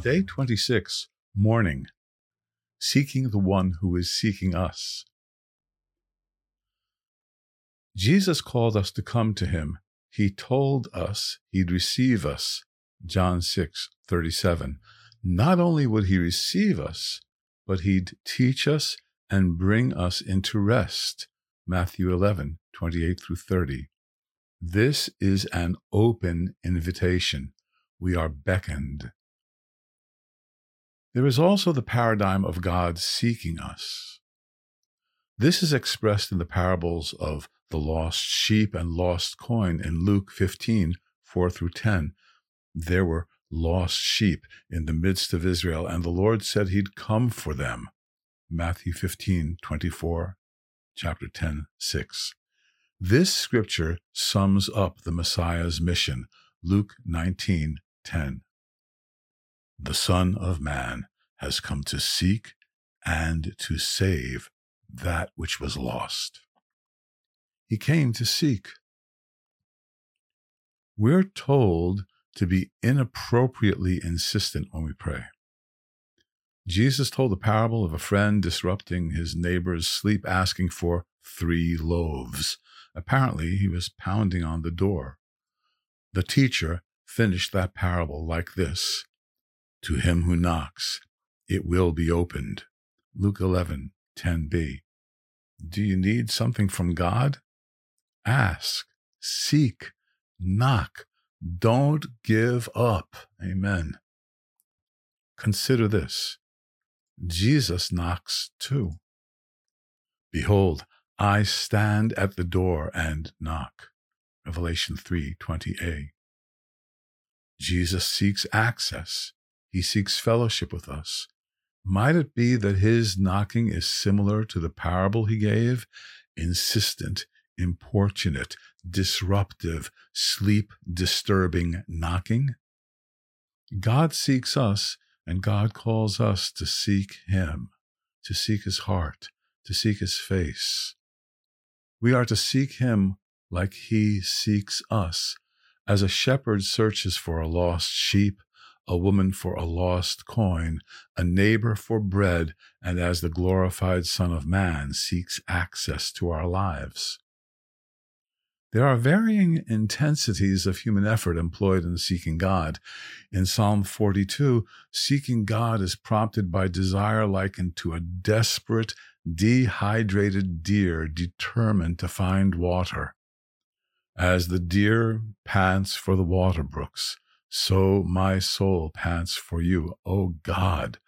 Day 26, Morning. Seeking the one who is seeking us. Jesus called us to come to him. He told us he'd receive us. John 6, 37. Not only would he receive us, but he'd teach us and bring us into rest. Matthew 11, 28 through 30. This is an open invitation. We are beckoned. There is also the paradigm of God seeking us. This is expressed in the parables of the lost sheep and lost coin in Luke 15, 4 through 10. There were lost sheep in the midst of Israel, and the Lord said he'd come for them. Matthew 15, 24, chapter 10, 6. This scripture sums up the Messiah's mission. Luke 19, 10. The Son of Man has come to seek and to save that which was lost. He came to seek. We're told to be inappropriately insistent when we pray. Jesus told the parable of a friend disrupting his neighbor's sleep, asking for three loaves. Apparently, he was pounding on the door. The teacher finished that parable like this To him who knocks, it will be opened. Luke 11, 10b. Do you need something from God? Ask, seek, knock. Don't give up. Amen. Consider this Jesus knocks too. Behold, I stand at the door and knock. Revelation 3:20a. Jesus seeks access. He seeks fellowship with us. Might it be that his knocking is similar to the parable he gave? Insistent, importunate, disruptive, sleep disturbing knocking? God seeks us, and God calls us to seek him, to seek his heart, to seek his face. We are to seek him like he seeks us, as a shepherd searches for a lost sheep a woman for a lost coin, a neighbor for bread, and as the glorified Son of Man seeks access to our lives. There are varying intensities of human effort employed in seeking God. In Psalm 42, seeking God is prompted by desire likened to a desperate, dehydrated deer determined to find water. As the deer pants for the water brooks, so my soul pants for you, O God.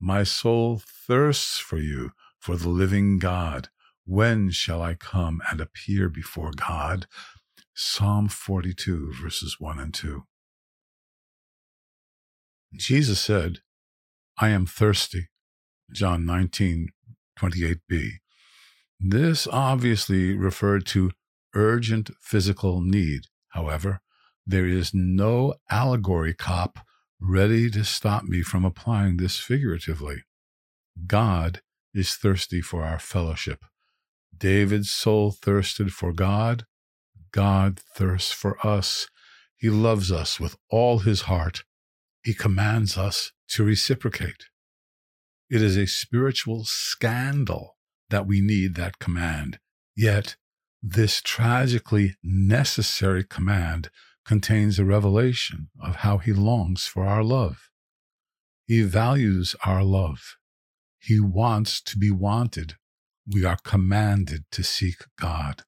My soul thirsts for you, for the living God. When shall I come and appear before God? Psalm 42, verses 1 and 2. Jesus said, I am thirsty. John 19, 28b. This obviously referred to urgent physical need. However, there is no allegory cop ready to stop me from applying this figuratively. God is thirsty for our fellowship. David's soul thirsted for God. God thirsts for us. He loves us with all his heart. He commands us to reciprocate. It is a spiritual scandal that we need that command. Yet, this tragically necessary command contains a revelation of how he longs for our love. He values our love. He wants to be wanted. We are commanded to seek God.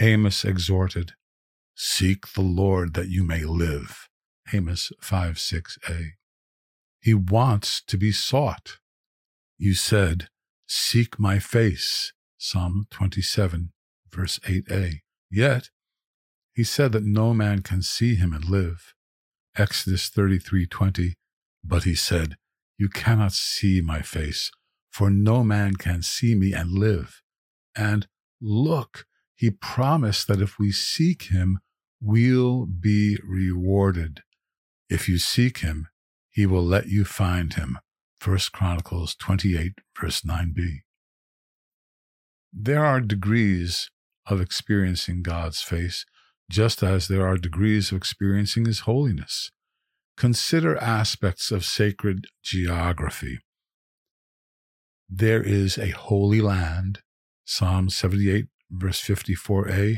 Amos exhorted, Seek the Lord that you may live. Amos 5 6a. He wants to be sought. You said, Seek my face. Psalm 27, verse 8a. Yet he said that no man can see him and live. Exodus 33:20. But he said, You cannot see my face, for no man can see me and live. And look, he promised that if we seek him, we'll be rewarded. If you seek him, he will let you find him. 1 Chronicles 28, verse 9b. There are degrees of experiencing God's face just as there are degrees of experiencing His holiness. consider aspects of sacred geography. There is a holy land, Psalm 78, verse 54a.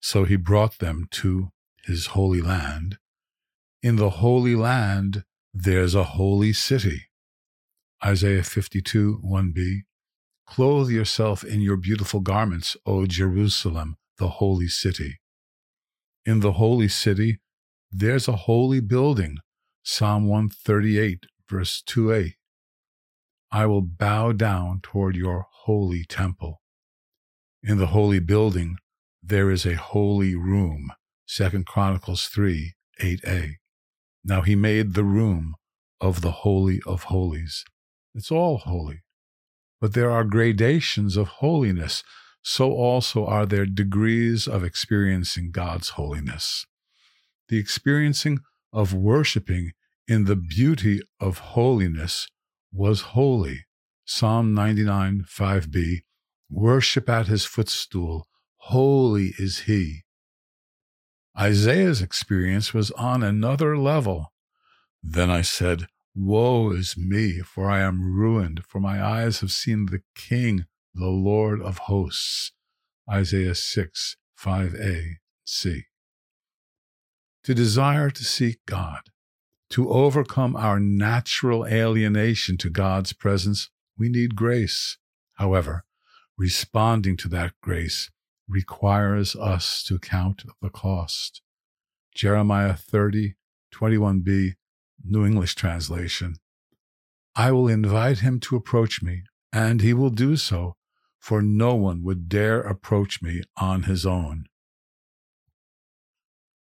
So he brought them to his holy land. In the holy land, there's a holy city. Isaiah 52, 1b. Clothe yourself in your beautiful garments, O Jerusalem, the holy city. In the holy city, there's a holy building, Psalm 138, verse 2a. I will bow down toward your holy temple. In the holy building, there is a holy room, 2 Chronicles 3, 8a. Now he made the room of the Holy of Holies. It's all holy. But there are gradations of holiness, so also are there degrees of experiencing God's holiness. The experiencing of worshiping in the beauty of holiness was holy. Psalm 99, 5b. Worship at his footstool. Holy is he. Isaiah's experience was on another level. Then I said, Woe is me, for I am ruined, for my eyes have seen the King, the Lord of hosts. Isaiah 6, 5a, c. To desire to seek God, to overcome our natural alienation to God's presence, we need grace. However, responding to that grace requires us to count the cost. Jeremiah 30, 21b, New English Translation. I will invite him to approach me, and he will do so, for no one would dare approach me on his own.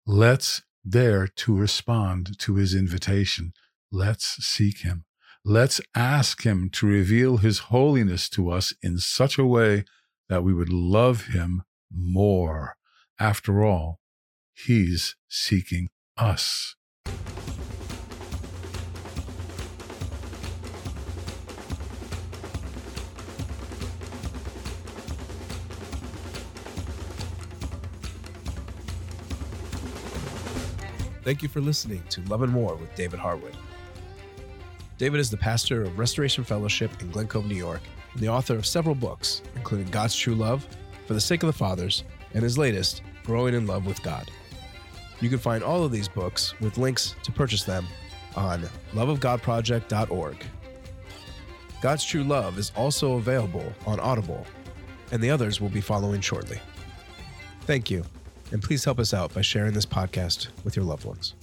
Let's dare to respond to his invitation. Let's seek him. Let's ask him to reveal his holiness to us in such a way that we would love him more. After all, he's seeking us. Thank you for listening to Love and More with David Harwood. David is the pastor of Restoration Fellowship in Glen Cove, New York, and the author of several books, including God's True Love, For the Sake of the Fathers, and his latest, Growing in Love with God. You can find all of these books with links to purchase them on loveofgodproject.org. God's True Love is also available on Audible, and the others will be following shortly. Thank you and please help us out by sharing this podcast with your loved ones.